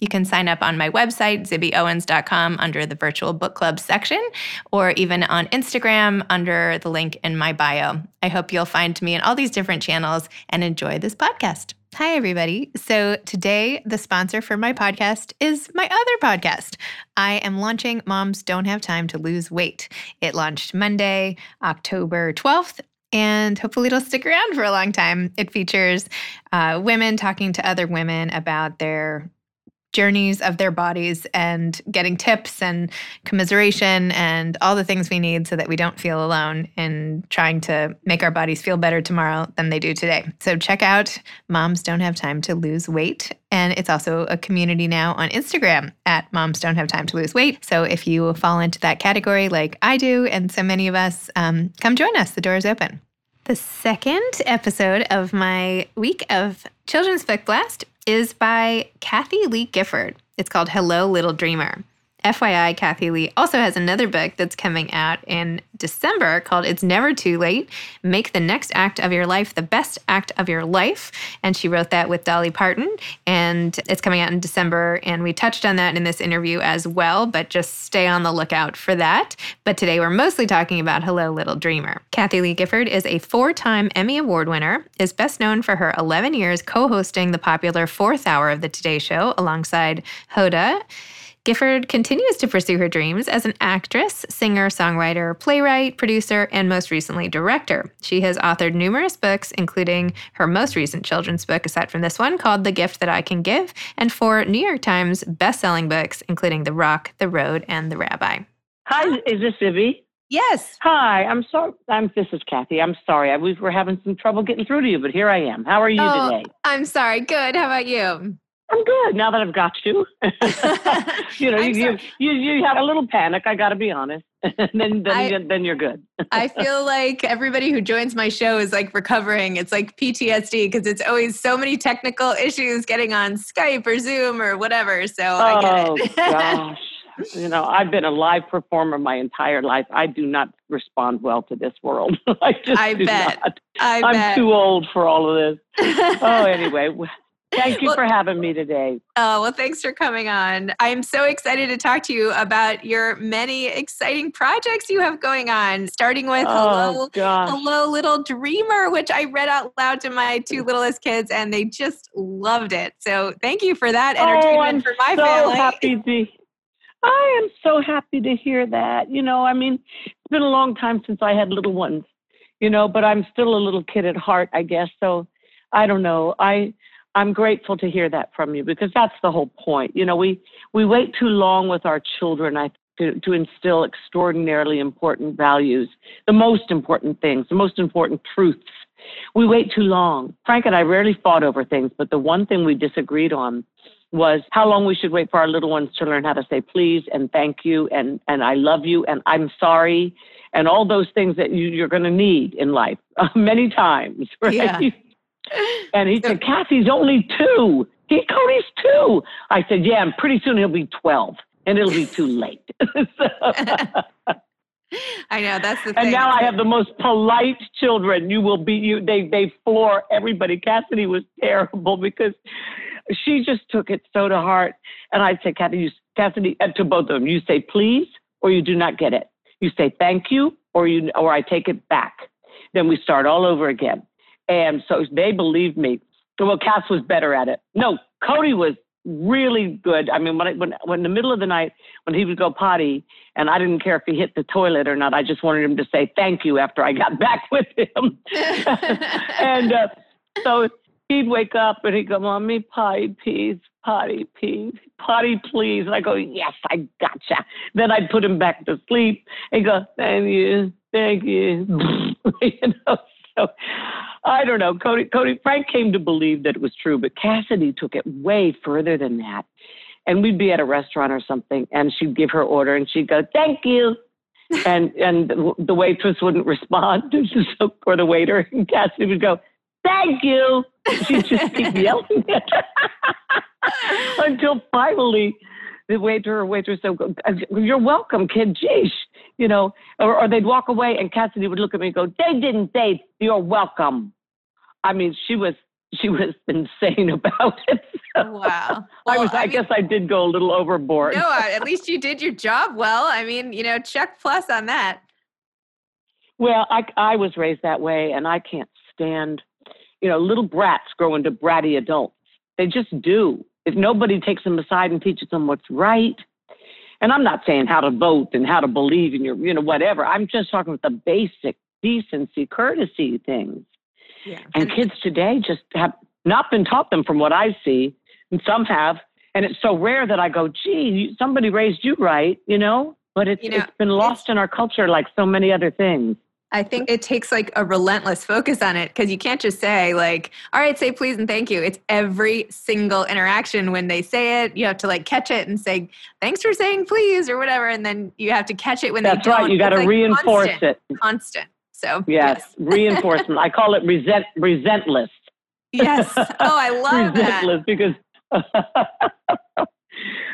You can sign up on my website, zibbyowens.com, under the virtual book club section, or even on Instagram under the link in my bio. I hope you'll find me in all these different channels and enjoy this podcast. Hi, everybody. So, today, the sponsor for my podcast is my other podcast. I am launching Moms Don't Have Time to Lose Weight. It launched Monday, October 12th, and hopefully it'll stick around for a long time. It features uh, women talking to other women about their journeys of their bodies and getting tips and commiseration and all the things we need so that we don't feel alone in trying to make our bodies feel better tomorrow than they do today. So check out Moms Don't Have Time to Lose Weight. And it's also a community now on Instagram at Moms Don't Have Time to Lose Weight. So if you fall into that category like I do and so many of us, um, come join us. The door is open. The second episode of my week of Children's Book Blast is by Kathie Lee Gifford. It's called Hello, Little Dreamer. FYI, Kathie Lee also has another book that's coming out in December called It's Never Too Late Make the Next Act of Your Life the Best Act of Your Life. And she wrote that with Dolly Parton. And it's coming out in December. And we touched on that in this interview as well, but just stay on the lookout for that. But today we're mostly talking about Hello, Little Dreamer. Kathie Lee Gifford is a four time Emmy Award winner, is best known for her 11 years co hosting the popular fourth hour of The Today Show alongside Hoda. Gifford continues to pursue her dreams as an actress, singer, songwriter, playwright, producer, and most recently, director. She has authored numerous books, including her most recent children's book, aside from this one, called The Gift That I Can Give, and four New York Times best-selling books, including The Rock, The Road, and The Rabbi. Hi, is this Zibby? Yes. Hi, I'm sorry. I'm this is Kathie. I'm sorry. I, we were having some trouble getting through to you, but here I am. How are you oh, today? I'm sorry. Good. How about you? I'm good now that I've got you. you know, you, you, you have a little panic. I got to be honest. and then then, I, then you're good. I feel like everybody who joins my show is like recovering. It's like PTSD because it's always so many technical issues getting on Skype or Zoom or whatever. So oh, I get it. Oh, gosh. You know, I've been a live performer my entire life. I do not respond well to this world. I just I do bet. Not. I I'm bet. too old for all of this. oh, anyway. Thank you well, for having me today. Oh, well, thanks for coming on. I'm so excited to talk to you about your many exciting projects you have going on, starting with oh, Hello, Hello Little Dreamer, which I read out loud to my two littlest kids and they just loved it. So thank you for that oh, entertainment oh, for my so family. Happy to, I am so happy to hear that. You know, I mean, it's been a long time since I had little ones, you know, but I'm still a little kid at heart, I guess. So I don't know. I I'm grateful to hear that from you because that's the whole point. You know, we we wait too long with our children, I to, to instill extraordinarily important values, the most important things, the most important truths. We wait too long. Frank and I rarely fought over things, but the one thing we disagreed on was how long we should wait for our little ones to learn how to say please and thank you and, and I love you and I'm sorry and all those things that you, you're going to need in life uh, many times, right? Yeah. And he said, Kathie's only two. He Cody's two. I said, Yeah, and pretty soon he'll be 12 and it'll be too late. so, I know that's the thing. And now I have the most polite children. You will be you they they floor everybody. Cassidy was terrible because she just took it so to heart. And I'd say, Kathie, you Cassidy to both of them, you say please or you do not get it. You say thank you or you or I take it back. Then we start all over again. And so they believed me. Well, Cass was better at it. No, Cody was really good. I mean, when, I, when when in the middle of the night when he would go potty, and I didn't care if he hit the toilet or not. I just wanted him to say thank you after I got back with him. and uh, so he'd wake up and he'd go, "Mommy, potty, please, potty, please, potty, please." And I go, "Yes, I gotcha." Then I'd put him back to sleep and go, "Thank you, thank you," you know. So I don't know. Cody, Cody, Frank came to believe that it was true, but Cassidy took it way further than that. And we'd be at a restaurant or something, and she'd give her order, and she'd go, "Thank you," and and the waitress wouldn't respond, or the waiter, and Cassidy would go, "Thank you." She'd just keep yelling her until finally the waiter or waitress said, "You're welcome, kid." Jeez, you know, or, or they'd walk away, and Cassidy would look at me and go, "They didn't say you're welcome." I mean, she was she was insane about it. So wow. Well, I was. I, I mean, guess I did go a little overboard. No, at least you did your job well. I mean, you know, check plus on that. Well, I I was raised that way, and I can't stand, you know, little brats grow into bratty adults. They just do if nobody takes them aside and teaches them what's right. And I'm not saying how to vote and how to believe in your, you know, whatever. I'm just talking about the basic decency, courtesy things. Yeah. And kids today just have not been taught them from what I see, and some have. And it's so rare that I go, gee, somebody raised you right, you know? But it's, you know, it's been lost in our culture like so many other things. I think it takes like a relentless focus on it because you can't just say like, all right, say please and thank you. It's every single interaction when they say it, you have to like catch it and say, thanks for saying please or whatever. And then you have to catch it when That's they don't. right. You got to like reinforce constant, it. Constant. So yes, yes. reinforcement. I call it resent resentless. Yes. Oh, I love resentless that. because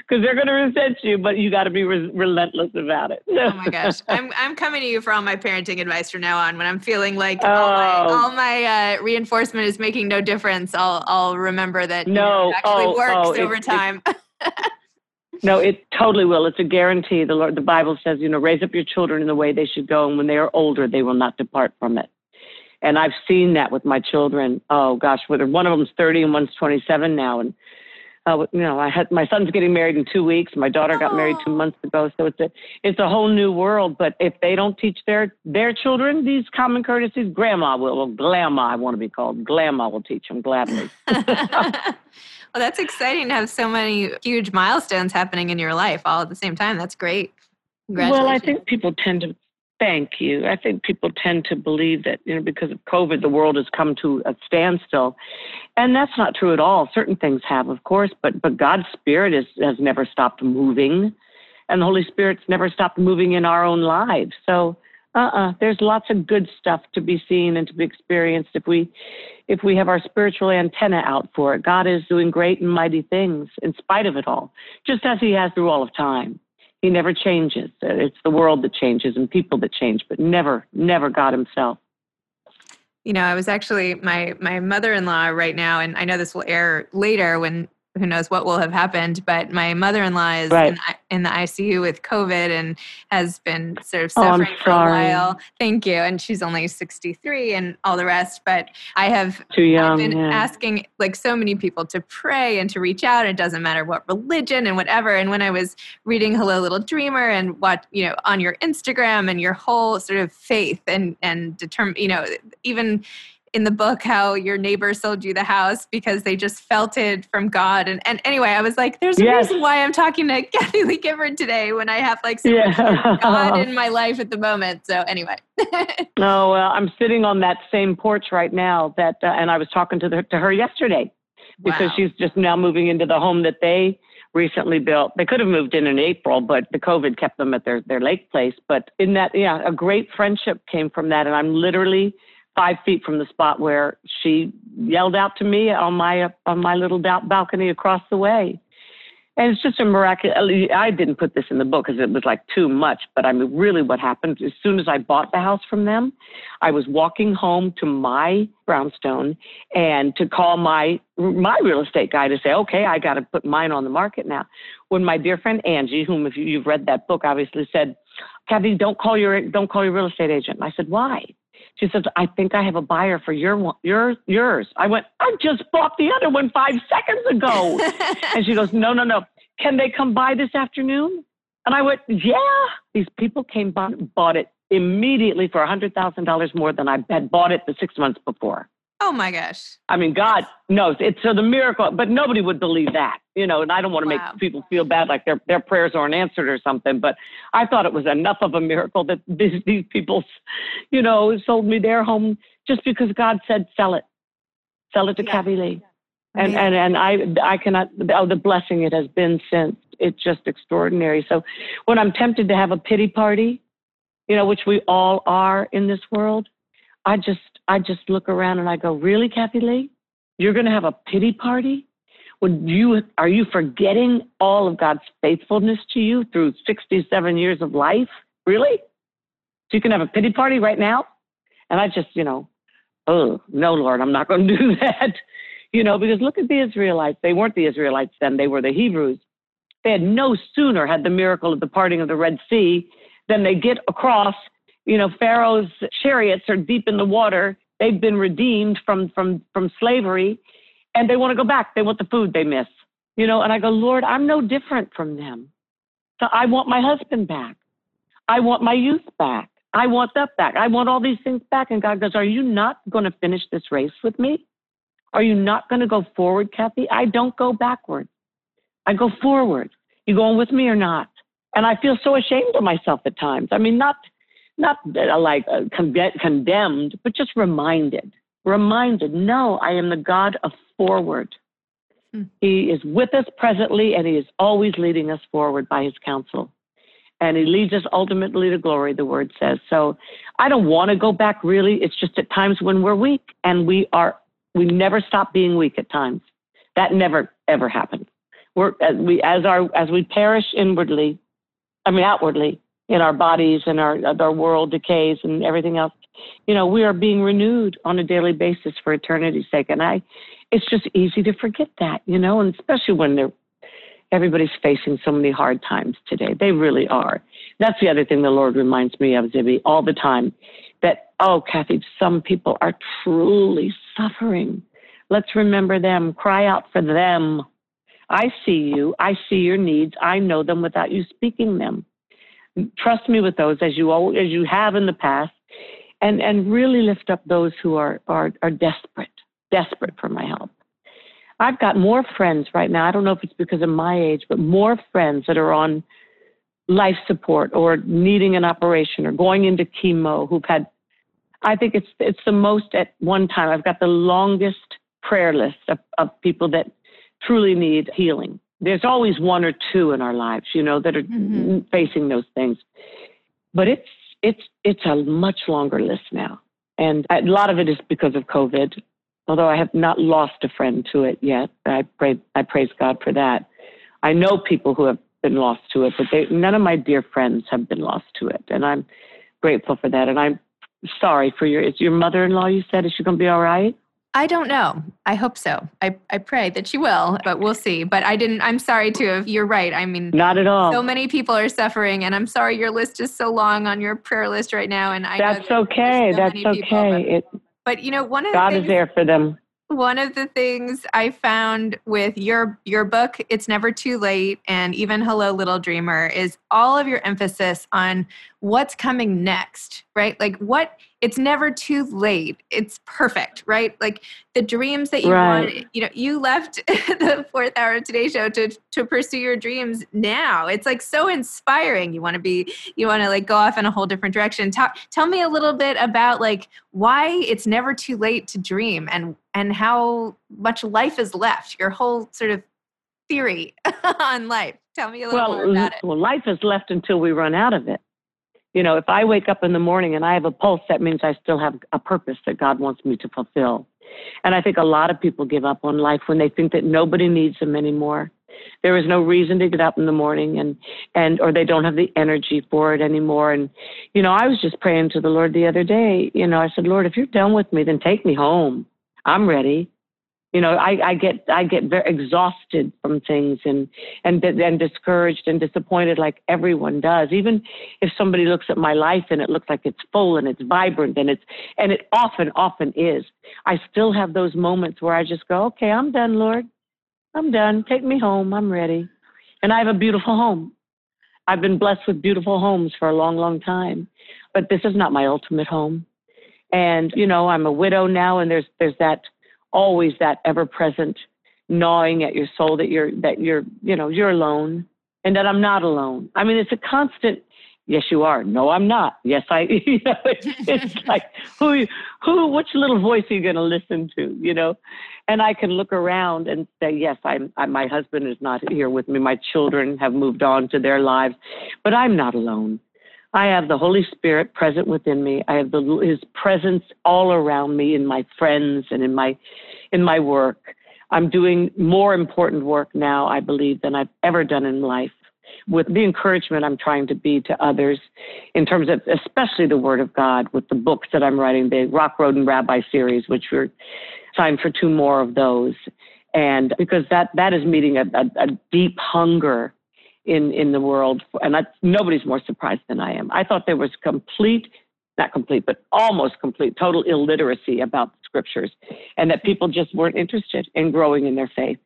because they're going to resent you, but you got to be re- relentless about it. oh my gosh, I'm I'm coming to you for all my parenting advice from now on. When I'm feeling like oh. all my, all my uh, reinforcement is making no difference, I'll I'll remember that no, you know, it actually oh, works oh, over it, time. no, it totally will. It's a guarantee. The Lord, the Bible says, you know, raise up your children in the way they should go, and when they are older, they will not depart from it. And I've seen that with my children. Oh gosh, whether one of them's 30 and one's 27 now, and uh, you know, I had my son's getting married in two weeks. My daughter got married two months ago. So it's a it's a whole new world. But if they don't teach their their children these common courtesies, grandma will. Well, grandma, I want to be called. Grandma will teach them gladly. well, that's exciting to have so many huge milestones happening in your life all at the same time. That's great. Well, I think people tend to Thank you. I think people tend to believe that, you know, because of COVID, the world has come to a standstill. And that's not true at all. Certain things have, of course, but, but God's Spirit is, has never stopped moving. And the Holy Spirit's never stopped moving in our own lives. So, uh-uh, there's lots of good stuff to be seen and to be experienced if we, if we have our spiritual antenna out for it. God is doing great and mighty things in spite of it all, just as He has through all of time. He never changes. It's the world that changes and people that change, but never, never God Himself. You know, I was actually my my mother-in-law right now, and I know this will air later when who knows what will have happened. But my mother-in-law is right. in, in, the ICU with COVID and has been sort of oh, suffering oh, for a while. Thank you. And she's only 63 and all the rest. But I have Too young, I've been yeah. asking like so many people to pray and to reach out. It doesn't matter what religion and whatever. And when I was reading Hello Little Dreamer and what, you know, on your Instagram and your whole sort of faith and, and determine, you know, even in the book how your neighbor sold you the house because they just felt it from God. And, and ananyway, I was like, there's a yes. reason why I'm talking to Kathie Lee Gifford today when I have like so yeah. God in my life at the moment. So anyway. no, well, I'm sitting on that same porch right now that, uh, and I was talking to, the, to her yesterday because wow. she's just now moving into the home that they recently built. They could have moved in in April, but the COVID kept them at their, their lake place. But in that, yeah, a great friendship came from that. And I'm literally five feet from the spot where she yelled out to me on my on my little balcony across the way. And it's just a miraculous. I didn't put this in the book because it was like too much. But I mean, really, what happened as soon as I bought the house from them, I was walking home to my brownstone and to call my my real estate guy to say, okay, I got to put mine on the market now. When my dear friend Angie, whom if you've read that book, obviously said, Kathie, don't call your don't call your real estate agent. And I said, why? She says, I think I have a buyer for your, your, yours. I went, I just bought the other one five seconds ago. and she goes, no, no, no. Can they come by this afternoon? And I went, yeah. These people came by, bought it immediately for $100,000 more than I had bought it the six months before. Oh my gosh. I mean, God knows it's so the miracle, but nobody would believe that, you know. And I don't want to Wow. make people feel bad like their their prayers aren't answered or something. But I thought it was enough of a miracle that these these people, you know, sold me their home just because God said sell it, sell it to Yeah. And Amazing. and and I I cannot oh the blessing it has been since it's just extraordinary. So when I'm tempted to have a pity party, you know, which we all are in this world, I just I just look around and I go, really, Kathie Lee, you're going to have a pity party? Would you are you forgetting all of God's faithfulness to you through 67 years of life? Really? So you can have a pity party right now? And I just, you know, oh no, Lord, I'm not going to do that. You know, because look at the Israelites. They weren't the Israelites then; they were the Hebrews. They had no sooner had the miracle of the parting of the Red Sea than they get across. You know, Pharaoh's chariots are deep in the water. They've been redeemed from from from slavery, and they want to go back. They want the food they miss. You know, and I go, Lord, I'm no different from them. So I want my husband back. I want my youth back. I want that back. I want all these things back. And God goes, Are you not going to finish this race with me? Are you not going to go forward, Kathie? I don't go backward. I go forward. You going with me or not? And I feel so ashamed of myself at times. I mean, not not uh, like uh, con- condemned, but just reminded. Reminded. No, I am the God of forward. Hmm. He is with us presently, and He is always leading us forward by His counsel. And He leads us ultimately to glory, the Word says. So I don't want to go back. Really, it's just at times when we're weak, and we are. We never stop being weak at times. That never ever happens. We're as we as our as we perish inwardly, I mean outwardly in our bodies and our our world decays and everything else. You know, we are being renewed on a daily basis for eternity's sake, and I. It's just easy to forget that, you know, and especially when they're everybody's facing so many hard times today. They really are. That's the other thing the Lord reminds me of, Zibby, all the time. That oh, Kathie, some people are truly suffering. Let's remember them. Cry out for them. I see you. I see your needs. I know them without you speaking them. Trust me with those as you as you have in the past, and and really lift up those who are are are desperate, desperate for my help. I've got more friends right now. I don't know if it's because of my age, but more friends that are on life support or needing an operation or going into chemo who've had I think it's it's the most at one time. I've got the longest prayer list of, of people that truly need healing. There's always one or two in our lives, you know, that are Mhm. facing those things. But it's it's it's a much longer list now, and a lot of it is because of COVID. Although I have not lost a friend to it yet, I pray I praise God for that. I know people who have been lost to it, but they, none of my dear friends have been lost to it, and I'm grateful for that. And I'm sorry for your is your mother-in-law. You said is she going to be all right? I don't know. I hope so. I, I pray that she will, but we'll see. But I didn't, I'm sorry to have, you're right. I mean, Not at all. so many people are suffering, and I'm sorry your list is so long on your prayer list right now. And I That's that okay. so That's people, okay. It, but, but you know, one of God the is there for them. one of the things I found with your your book, It's Never Too Late, and even Hello Little Dreamer, is all of your emphasis on what's coming next, right? Like what it's never too late. It's perfect, right? Like the dreams that you Right. want, you know, you left the fourth hour of today's show to to pursue your dreams now. It's like so inspiring. You want to be, you want to like go off in a whole different direction. Tell tell me a little bit about like why it's never too late to dream and and how much life is left. Your whole sort of theory on life. Tell me a little more about it. well, life is left until we run out of it. You know, if I wake up in the morning and I have a pulse, that means I still have a purpose that God wants me to fulfill. And I think a lot of people give up on life when they think that nobody needs them anymore. There is no reason to get up in the morning and and or they don't have the energy for it anymore. And you know, I was just praying to the Lord the other day. You know, I said, Lord, if you're done with me, then take me home. I'm ready. You know, I, I get I get very exhausted from things and and and discouraged and disappointed like everyone does. Even if somebody looks at my life and it looks like it's full and it's vibrant and it's and it often often is. I still have those moments where I just go, okay, I'm done, Lord. I'm done. Take me home. I'm ready. And I have a beautiful home. I've been blessed with beautiful homes for a long, long time, but this is not my ultimate home. And, you know, I'm a widow now and there's there's that always that ever present gnawing at your soul that you're that you're, you know, you're alone and that I'm not alone. I mean, it's a constant Yes, you are. No, I'm not. Yes, I. You know, it's, it's like who, who, which little voice are you going to listen to? You know, and I can look around and say, yes, I'm. I, my husband is not here with me. My children have moved on to their lives, but I'm not alone. I have the Holy Spirit present within me. I have the, His presence all around me in my friends and in my, in my work. I'm doing more important work now, I believe, than I've ever done in life with the encouragement I'm trying to be to others in terms of especially the Word of God with the books that I'm writing, the Rock Road and Rabbi series, which we're signed for two more of those. And because that, that is meeting a, a, a deep hunger in, in the world. And that's, nobody's more surprised than I am. I thought there was complete, not complete, but almost complete, total illiteracy about the scriptures and that people just weren't interested in growing in their faith.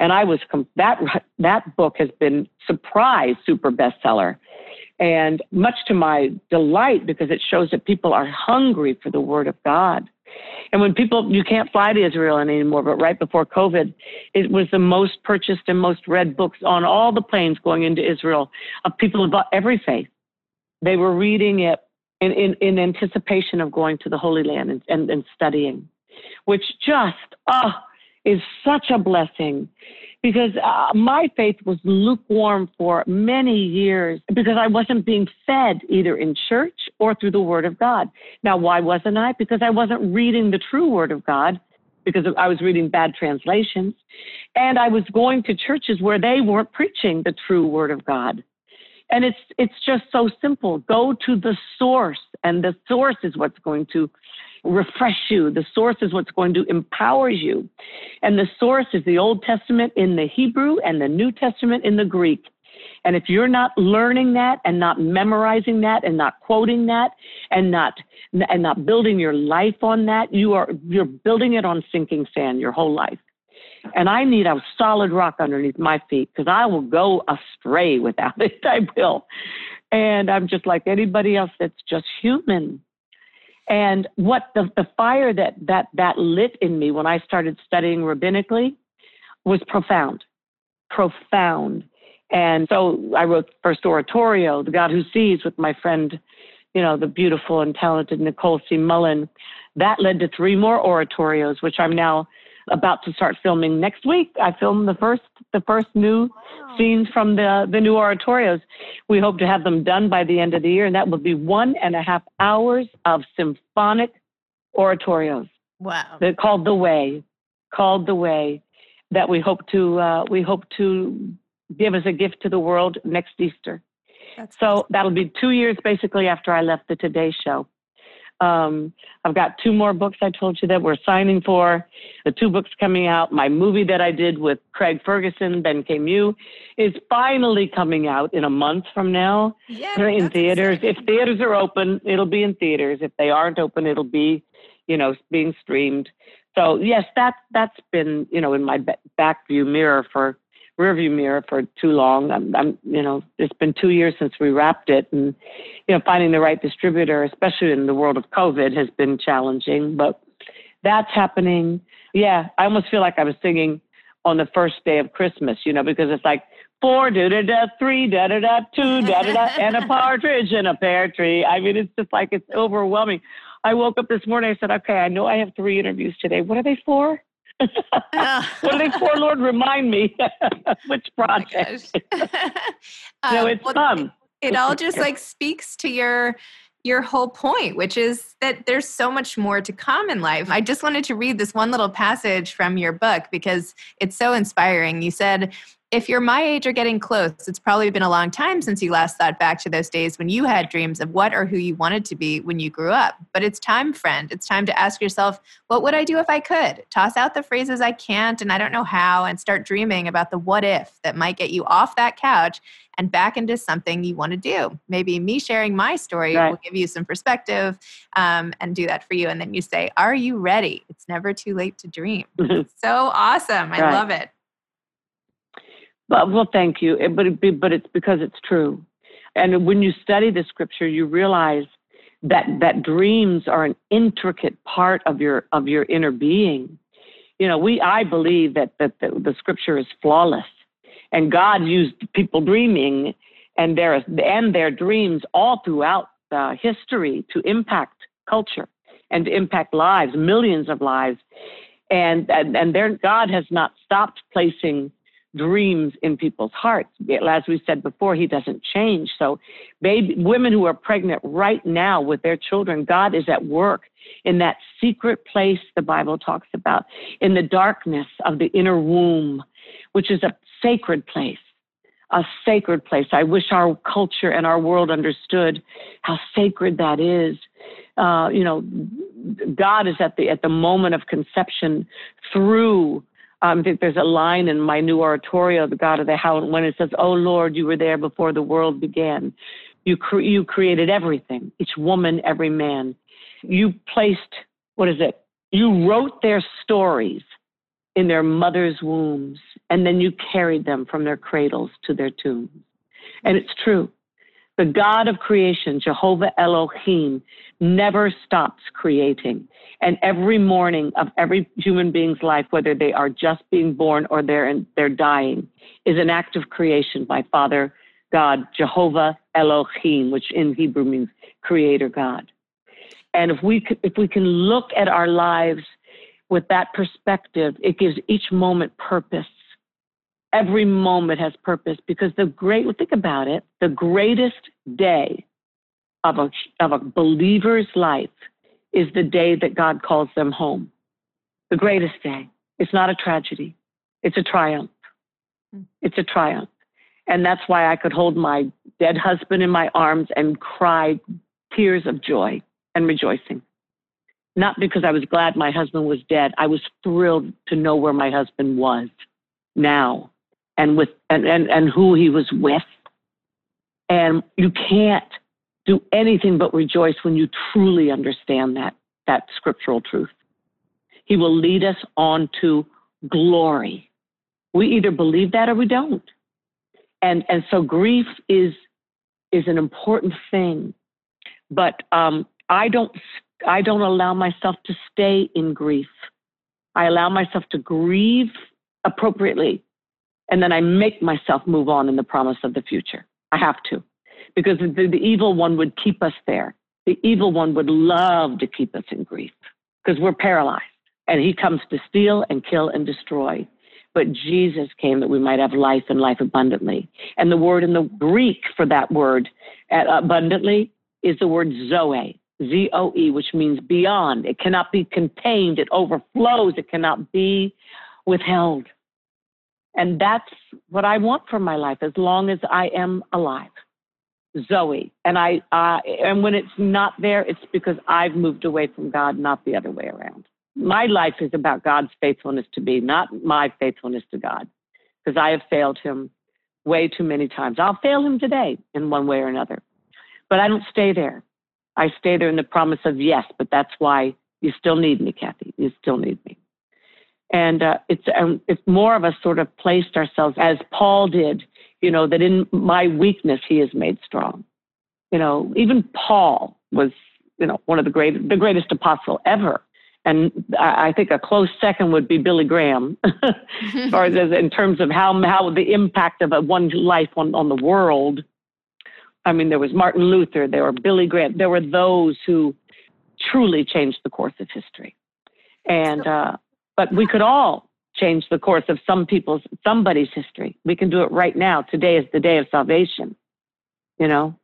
And I was that that book has been surprise super bestseller, and much to my delight because it shows that people are hungry for the Word of God. And when people, you can't fly to Israel anymore, but right before COVID, it was the most purchased and most read books on all the planes going into Israel of people of every faith. They were reading it in, in, in anticipation of going to the Holy Land and, and, and studying, which just, oh, is such a blessing because uh, my faith was lukewarm for many years because I wasn't being fed either in church or through the Word of God. Now, why wasn't I? Because I wasn't reading the true Word of God because I was reading bad translations. And I was going to churches where they weren't preaching the true Word of God. And it's it's just so simple. Go to the source, and the source is what's going to refresh you. The source is what's going to empower you. And the source is the Old Testament in the Hebrew and the New Testament in the Greek. And if you're not learning that and not memorizing that and not quoting that and not and not building your life on that, you are you're building it on sinking sand your whole life. And I need a solid rock underneath my feet because I will go astray without it. I will. And I'm just like anybody else that's just human. And what the, the fire that, that, that lit in me when I started studying rabbinically was profound, profound. And so I wrote first oratorio, The God Who Sees, with my friend, you know, the beautiful and talented Nicole C. Mullen. That led to three more oratorios, which I'm now about to start filming next week. I filmed the first the first new wow. scenes from the the new oratorios. We hope to have them done by the end of the year, and that will be one and a half hours of symphonic oratorios. Wow! They're called the Way, called the Way, that we hope to uh, we hope to give as a gift to the world next Easter. That's so awesome. that'll be two years basically after I left the Today Show. Um, I've got two more books I told you that we're signing for. The two books coming out. My movie that I did with Craig Ferguson, Then Came You, is finally coming out in a month from now yeah, in theaters. If theaters are open, it'll be in theaters. If they aren't open, it'll be, you know, being streamed. So yes, that that's been you know in my back view mirror for rearview mirror for too long. I'm, I'm, you know, it's been two years since we wrapped it, and you know, finding the right distributor, especially in the world of COVID, has been challenging. But that's happening. Yeah, I almost feel like I was singing on the first day of Christmas, you know, because it's like four da da da, three da da da, two da da da, and a partridge in a pear tree. I mean, it's just like it's overwhelming. I woke up this morning. I said, okay, I know I have three interviews today. What are they for? what are they for, Lord? Remind me which oh project. Oh um, no, it's well, fun. It, it all just like speaks to your your whole point, which is that there's so much more to come in life. I just wanted to read this one little passage from your book because it's so inspiring. You said, if you're my age or getting close, it's probably been a long time since you last thought back to those days when you had dreams of what or who you wanted to be when you grew up. But it's time, friend. It's time to ask yourself, what would I do if I could? Toss out the phrases I can't and I don't know how and start dreaming about the what if that might get you off that couch and back into something you want to do. Maybe me sharing my story right. will give you some perspective um, and do that for you. And then you say, Are you ready? It's never too late to dream. so awesome. I right. love it. But well, thank you. But it, but it's because it's true. And when you study the scripture, you realize that that dreams are an intricate part of your of your inner being. You know, we I believe that that the, the scripture is flawless, and God used people dreaming and their and their dreams all throughout uh, history to impact culture and to impact lives, millions of lives, and and, and their God has not stopped placing dreams in people's hearts. As we said before, he doesn't change. So, baby, women who are pregnant right now with their children, God is at work in that secret place the Bible talks about, in the darkness of the inner womb, which is a sacred place. A sacred place. I wish our culture and our world understood how sacred that is. Uh, you know, God is at the at the moment of conception through um, there's a line in my new oratorio, The God of the House, when it says, Oh Lord, you were there before the world began. You, cre- you created everything, each woman, every man. You placed, what is it? You wrote their stories in their mother's wombs, and then you carried them from their cradles to their tombs. And it's true. The God of creation, Jehovah Elohim, never stops creating. And every morning of every human being's life, whether they are just being born or they're, in, they're dying, is an act of creation by Father God, Jehovah Elohim, which in Hebrew means creator God. And if we, if we can look at our lives with that perspective, it gives each moment purpose every moment has purpose because the great, think about it, the greatest day of a, of a believer's life is the day that God calls them home. The greatest day. It's not a tragedy, it's a triumph. Hmm. It's a triumph. And that's why I could hold my dead husband in my arms and cry tears of joy and rejoicing. Not because I was glad my husband was dead. I was thrilled to know where my husband was now and with and, and, and who he was with. And you can't do anything but rejoice when you truly understand that that scriptural truth. He will lead us on to glory. We either believe that or we don't. And and so grief is is an important thing. But um, I don't I don't allow myself to stay in grief. I allow myself to grieve appropriately and then I make myself move on in the promise of the future. I have to, because the, the evil one would keep us there. The evil one would love to keep us in grief because we're paralyzed and he comes to steal and kill and destroy. But Jesus came that we might have life and life abundantly. And the word in the Greek for that word, abundantly, is the word zoe, Z O E, which means beyond. It cannot be contained, it overflows, it cannot be withheld. And that's what I want for my life as long as I am alive. Zoe. And I uh, and when it's not there, it's because I've moved away from God, not the other way around. My life is about God's faithfulness to me, not my faithfulness to God, because I have failed him way too many times. I'll fail him today in one way or another. But I don't stay there. I stay there in the promise of yes, but that's why you still need me, Kathie. You still need me and uh, it's um, it's more of a sort of placed ourselves as Paul did, you know, that in my weakness he is made strong. You know, even Paul was, you know, one of the great the greatest apostle ever. And I think a close second would be Billy Graham, as far as in terms of how how the impact of a one life on, on the world. I mean, there was Martin Luther, there were Billy Graham, there were those who truly changed the course of history. And uh, but we could all change the course of some people's, somebody's history. We can do it right now. Today is the day of salvation, you know?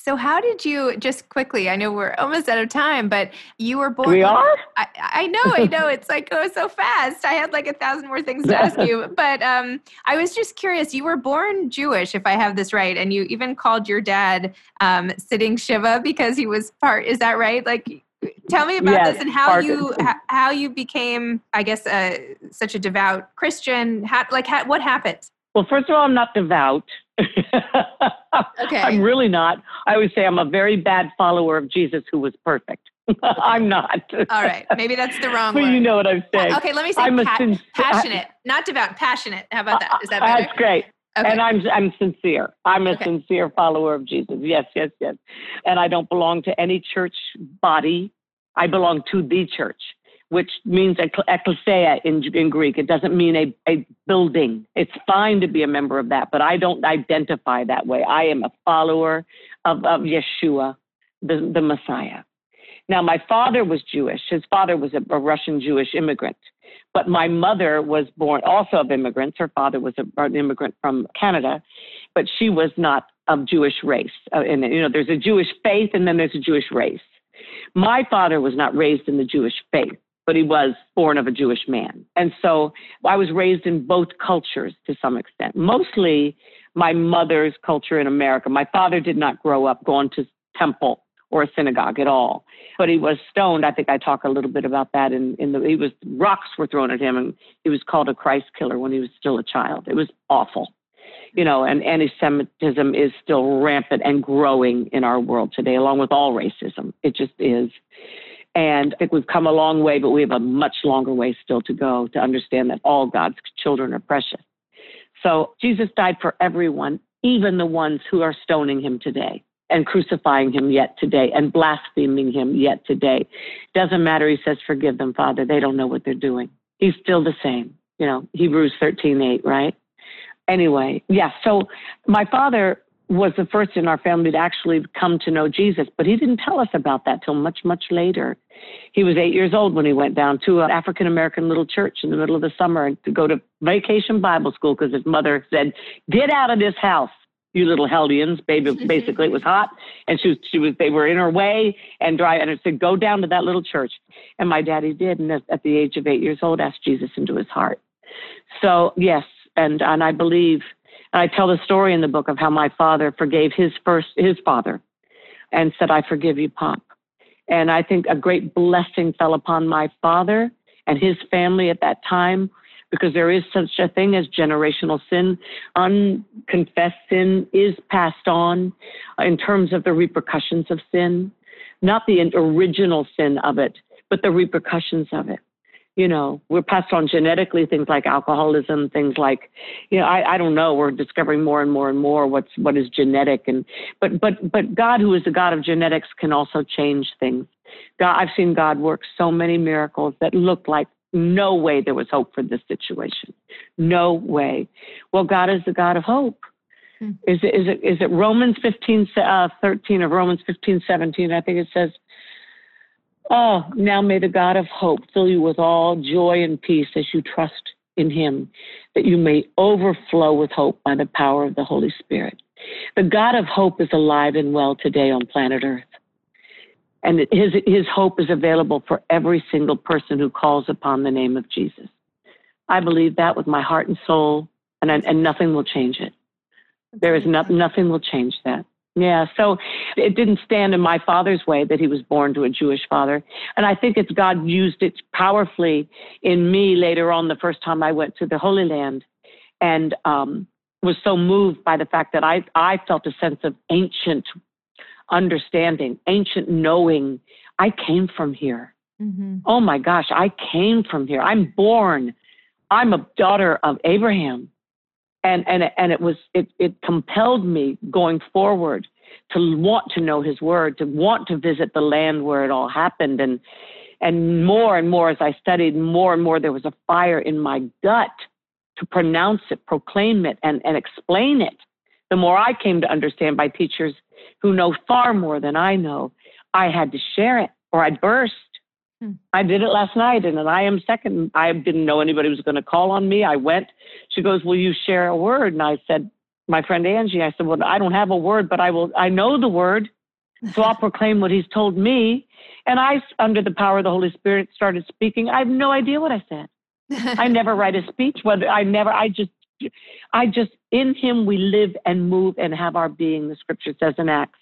So, how did you just quickly? I know we're almost out of time, but you were born. We are. I, I know, I know. It's like goes so fast. I had like a thousand more things to ask you, but um, I was just curious. You were born Jewish, if I have this right, and you even called your dad um, sitting Shiva because he was part. Is that right? Like Tell me about yes, this and how you how you became, I guess, uh, such a devout Christian. How, like, how, what happened? Well, first of all, I'm not devout. okay. I'm really not. I would say I'm a very bad follower of Jesus who was perfect. I'm not. All right. Maybe that's the wrong well, word. You know what I'm saying. Okay, let me say I'm pa- passionate, not devout, passionate. How about that? Is that better? That's great. Okay. And I'm I'm sincere. I'm a okay. sincere follower of Jesus. Yes, yes, yes. And I don't belong to any church body. I belong to the church, which means ecclesia in, in Greek. It doesn't mean a, a building. It's fine to be a member of that, but I don't identify that way. I am a follower of, of Yeshua, the, the Messiah. Now, my father was Jewish. His father was a, a Russian Jewish immigrant. But my mother was born also of immigrants. Her father was a, an immigrant from Canada, but she was not of Jewish race. Uh, and you know, there's a Jewish faith, and then there's a Jewish race. My father was not raised in the Jewish faith, but he was born of a Jewish man, and so I was raised in both cultures to some extent. Mostly my mother's culture in America. My father did not grow up going to temple or a synagogue at all. But he was stoned. I think I talk a little bit about that. In, in the, he was rocks were thrown at him, and he was called a Christ killer when he was still a child. It was awful, you know. And anti-Semitism is still rampant and growing in our world today, along with all racism. It just is. And I think we've come a long way, but we have a much longer way still to go to understand that all God's children are precious. So Jesus died for everyone, even the ones who are stoning him today and crucifying him yet today and blaspheming him yet today. Doesn't matter. He says, forgive them, Father. They don't know what they're doing. He's still the same. You know, Hebrews 13, 8, right? Anyway, yeah. So my father was the first in our family to actually come to know Jesus, but he didn't tell us about that till much, much later. He was eight years old when he went down to an African American little church in the middle of the summer to go to vacation Bible school because his mother said, Get out of this house you little hellions. Baby, basically, it was hot, and she was, she was. They were in her way and dry. And I said, "Go down to that little church." And my daddy did, and at the age of eight years old, asked Jesus into his heart. So yes, and and I believe, and I tell the story in the book of how my father forgave his first his father, and said, "I forgive you, Pop." And I think a great blessing fell upon my father and his family at that time because there is such a thing as generational sin. Unconfessed sin is passed on in terms of the repercussions of sin, not the original sin of it, but the repercussions of it. You know, we're passed on genetically things like alcoholism, things like, you know, I, I don't know. We're discovering more and more and more what's what is genetic, and but but but God, who is the God of genetics, can also change things. God, I've seen God work so many miracles that look like no way there was hope for this situation. No way. Well, God is the God of hope. Hmm. Is, it, is, it, is it Romans 15, uh, 13 or Romans 15, 17? I think it says, Oh, now may the God of hope fill you with all joy and peace as you trust in him, that you may overflow with hope by the power of the Holy Spirit. The God of hope is alive and well today on planet Earth. And his, his hope is available for every single person who calls upon the name of Jesus. I believe that with my heart and soul, and, and nothing will change it. There is no, nothing will change that. Yeah, so it didn't stand in my father's way that he was born to a Jewish father. And I think it's God used it powerfully in me later on the first time I went to the Holy Land and um, was so moved by the fact that I, I felt a sense of ancient understanding, ancient knowing. I came from here. Mm-hmm. Oh my gosh, I came from here. I'm born. I'm a daughter of Abraham. And and and it was it it compelled me going forward to want to know his word, to want to visit the land where it all happened and and more and more as I studied, more and more there was a fire in my gut to pronounce it, proclaim it, and, and explain it. The more I came to understand by teachers who know far more than I know, I had to share it or I'd burst. Hmm. I did it last night and I am second. I didn't know anybody was going to call on me. I went. She goes, Will you share a word? And I said, My friend Angie, I said, Well, I don't have a word, but I will, I know the word. So I'll proclaim what he's told me. And I, under the power of the Holy Spirit, started speaking. I have no idea what I said. I never write a speech. Whether I never, I just I just, in him we live and move and have our being, the scripture says in Acts.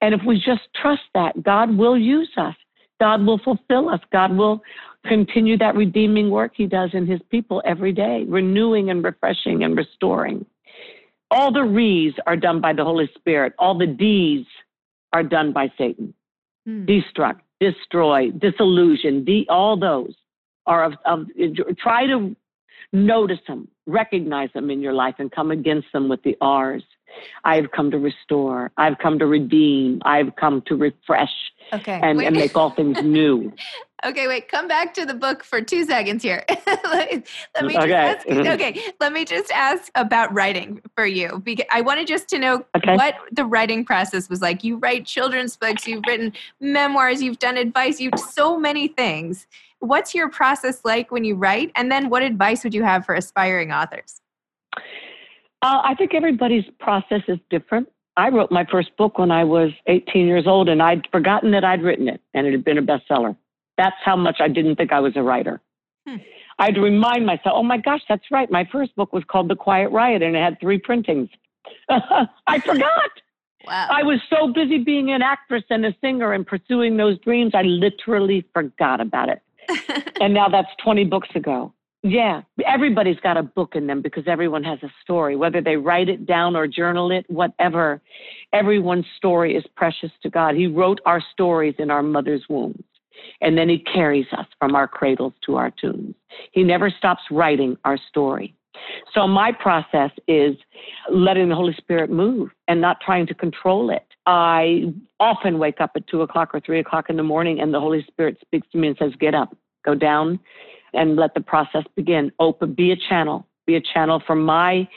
And if we just trust that, God will use us. God will fulfill us. God will continue that redeeming work he does in his people every day, renewing and refreshing and restoring. All the re's are done by the Holy Spirit. All the D's are done by Satan. Hmm. Destruct, destroy, disillusion, de- all those are of, of, try to Notice them, recognize them in your life, and come against them with the R's. I have come to restore. I've come to redeem. I've come to refresh okay, and, and make all things new. okay, wait. Come back to the book for two seconds here. let, me just okay. ask, okay, let me just ask about writing for you because I wanted just to know okay. what the writing process was like. You write children's books. You've written memoirs. You've done advice. You've so many things. What's your process like when you write? And then, what advice would you have for aspiring authors? Uh, I think everybody's process is different. I wrote my first book when I was 18 years old, and I'd forgotten that I'd written it, and it had been a bestseller. That's how much I didn't think I was a writer. Hmm. I'd remind myself, oh my gosh, that's right. My first book was called The Quiet Riot, and it had three printings. I forgot. Wow. I was so busy being an actress and a singer and pursuing those dreams, I literally forgot about it. and now that's 20 books ago. Yeah, everybody's got a book in them because everyone has a story, whether they write it down or journal it, whatever. Everyone's story is precious to God. He wrote our stories in our mother's wombs, and then He carries us from our cradles to our tombs. He never stops writing our story. So, my process is letting the Holy Spirit move and not trying to control it. I often wake up at two o'clock or three o'clock in the morning, and the Holy Spirit speaks to me and says, Get up, go down and let the process begin. Open, be a channel, be a channel for my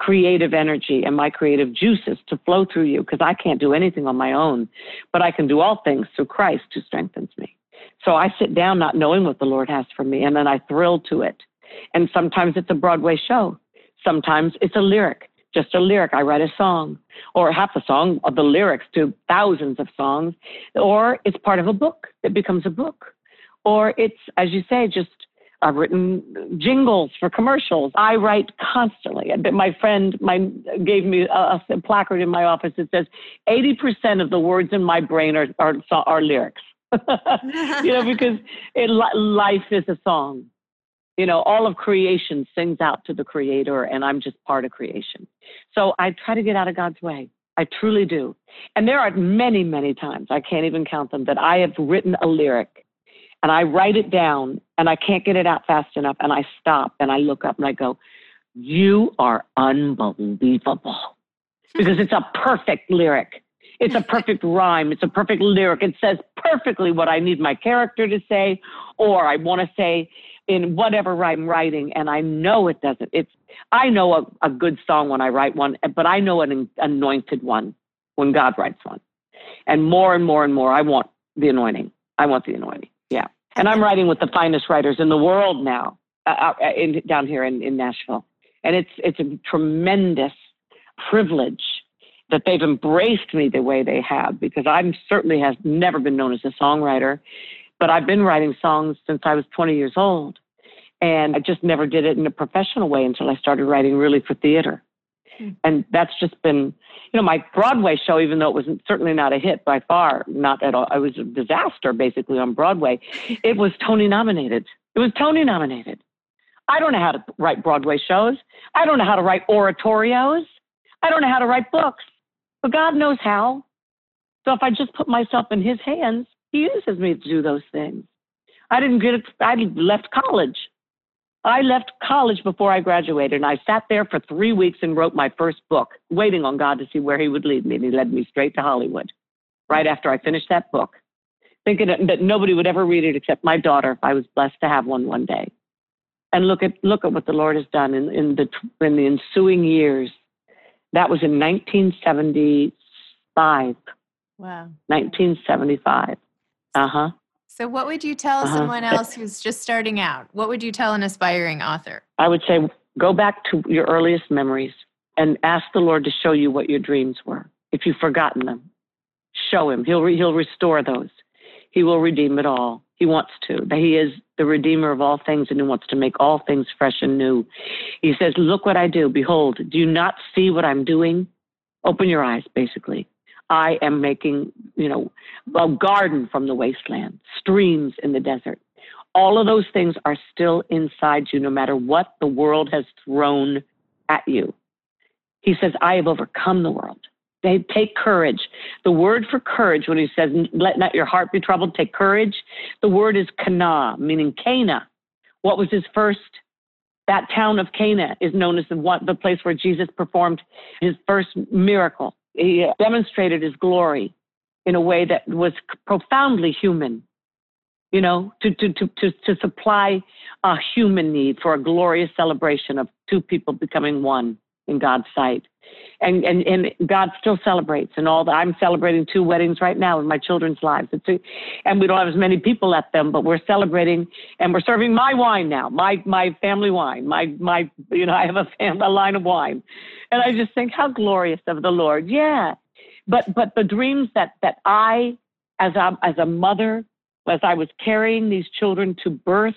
creative energy and my creative juices to flow through you because I can't do anything on my own, but I can do all things through Christ who strengthens me. So I sit down not knowing what the Lord has for me and then I thrill to it. And sometimes it's a Broadway show. Sometimes it's a lyric, just a lyric. I write a song or half a song of the lyrics to thousands of songs, or it's part of a book that becomes a book. Or it's, as you say, just I've written jingles for commercials. I write constantly. My friend my, gave me a, a placard in my office that says 80% of the words in my brain are, are, are lyrics. you know, because it, life is a song. You know, all of creation sings out to the creator, and I'm just part of creation. So I try to get out of God's way. I truly do. And there are many, many times, I can't even count them, that I have written a lyric and I write it down and I can't get it out fast enough. And I stop and I look up and I go, You are unbelievable. Because it's a perfect lyric. It's a perfect rhyme. It's a perfect lyric. It says perfectly what I need my character to say, or I want to say in whatever I'm writing. And I know it doesn't. It's I know a, a good song when I write one, but I know an anointed one when God writes one. And more and more and more, I want the anointing. I want the anointing. Yeah. And I'm writing with the finest writers in the world now, uh, uh, in, down here in, in Nashville. And it's, it's a tremendous privilege that they've embraced me the way they have because I'm certainly has never been known as a songwriter, but I've been writing songs since I was 20 years old. And I just never did it in a professional way until I started writing really for theater. And that's just been, you know, my Broadway show, even though it was certainly not a hit by far, not at all, it was a disaster basically on Broadway. It was Tony nominated. It was Tony nominated. I don't know how to write Broadway shows. I don't know how to write oratorios. I don't know how to write books, but God knows how. So if I just put myself in His hands, He uses me to do those things. I didn't get it. I left college. I left college before I graduated, and I sat there for three weeks and wrote my first book, waiting on God to see where He would lead me. And He led me straight to Hollywood right after I finished that book, thinking that nobody would ever read it except my daughter if I was blessed to have one one day. And look at look at what the Lord has done in, in the in the ensuing years. That was in 1975. Wow. 1975. Uh huh. So, what would you tell uh-huh. someone else who's just starting out? What would you tell an aspiring author? I would say go back to your earliest memories and ask the Lord to show you what your dreams were. If you've forgotten them, show Him. He'll, re- he'll restore those. He will redeem it all. He wants to. He is the Redeemer of all things, and He wants to make all things fresh and new. He says, Look what I do. Behold, do you not see what I'm doing? Open your eyes, basically. I am making, you know, a garden from the wasteland, streams in the desert. All of those things are still inside you, no matter what the world has thrown at you. He says, I have overcome the world. They take courage. The word for courage, when he says, let not your heart be troubled, take courage, the word is Cana, meaning Cana. What was his first That town of Cana is known as the, the place where Jesus performed his first miracle. He demonstrated his glory in a way that was profoundly human, you know, to, to, to, to, to supply a human need for a glorious celebration of two people becoming one in God's sight. And, and, and God still celebrates and all that. I'm celebrating two weddings right now in my children's lives. It's and we don't have as many people at them, but we're celebrating and we're serving my wine now, my, my family wine, my, my, you know, I have a, a line of wine. And I just think how glorious of the Lord. Yeah. But, but the dreams that, that I, as a, as a mother, as I was carrying these children to birth,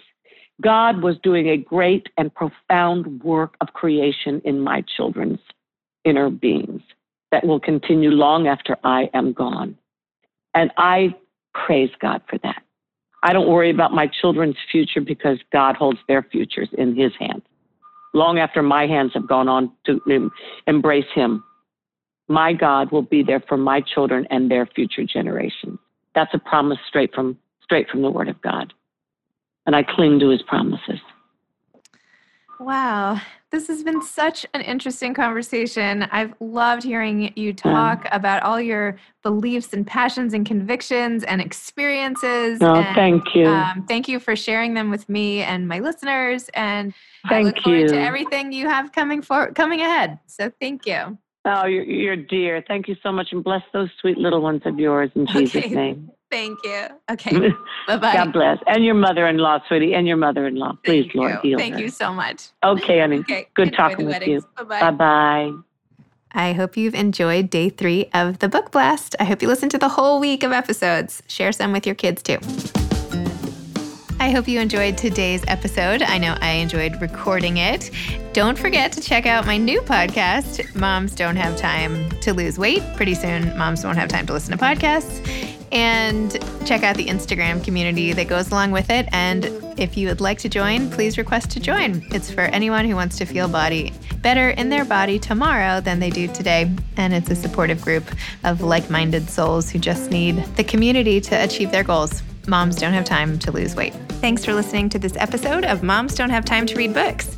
God was doing a great and profound work of creation in my children's inner beings that will continue long after I am gone. And I praise God for that. I don't worry about my children's future because God holds their futures in his hands. Long after my hands have gone on to embrace him, my God will be there for my children and their future generations. That's a promise straight from straight from the word of God and I cling to his promises. Wow. This has been such an interesting conversation. I've loved hearing you talk about all your beliefs and passions and convictions and experiences. Oh, and, thank you. Um, thank you for sharing them with me and my listeners. And thank I look forward you. to everything you have coming for coming ahead. So thank you. Oh, you're, you're dear. Thank you so much, and bless those sweet little ones of yours in Jesus' okay. name. Thank you. Okay. bye bye. God bless. And your mother in law, sweetie, and your mother in law. Please, Thank Lord, you. heal Thank her. you so much. Okay, honey. Okay. Good Enjoy talking with you. Bye bye. Bye I hope you've enjoyed day three of the Book Blast. I hope you listened to the whole week of episodes. Share some with your kids too. I hope you enjoyed today's episode. I know I enjoyed recording it. Don't forget to check out my new podcast, Moms Don't Have Time to Lose Weight. Pretty soon, moms won't have time to listen to podcasts and check out the Instagram community that goes along with it. And if you would like to join, please request to join. It's for anyone who wants to feel body better in their body tomorrow than they do today. And it's a supportive group of like-minded souls who just need the community to achieve their goals. Moms don't have time to lose weight. Thanks for listening to this episode of Moms Don't Have Time to Read Books.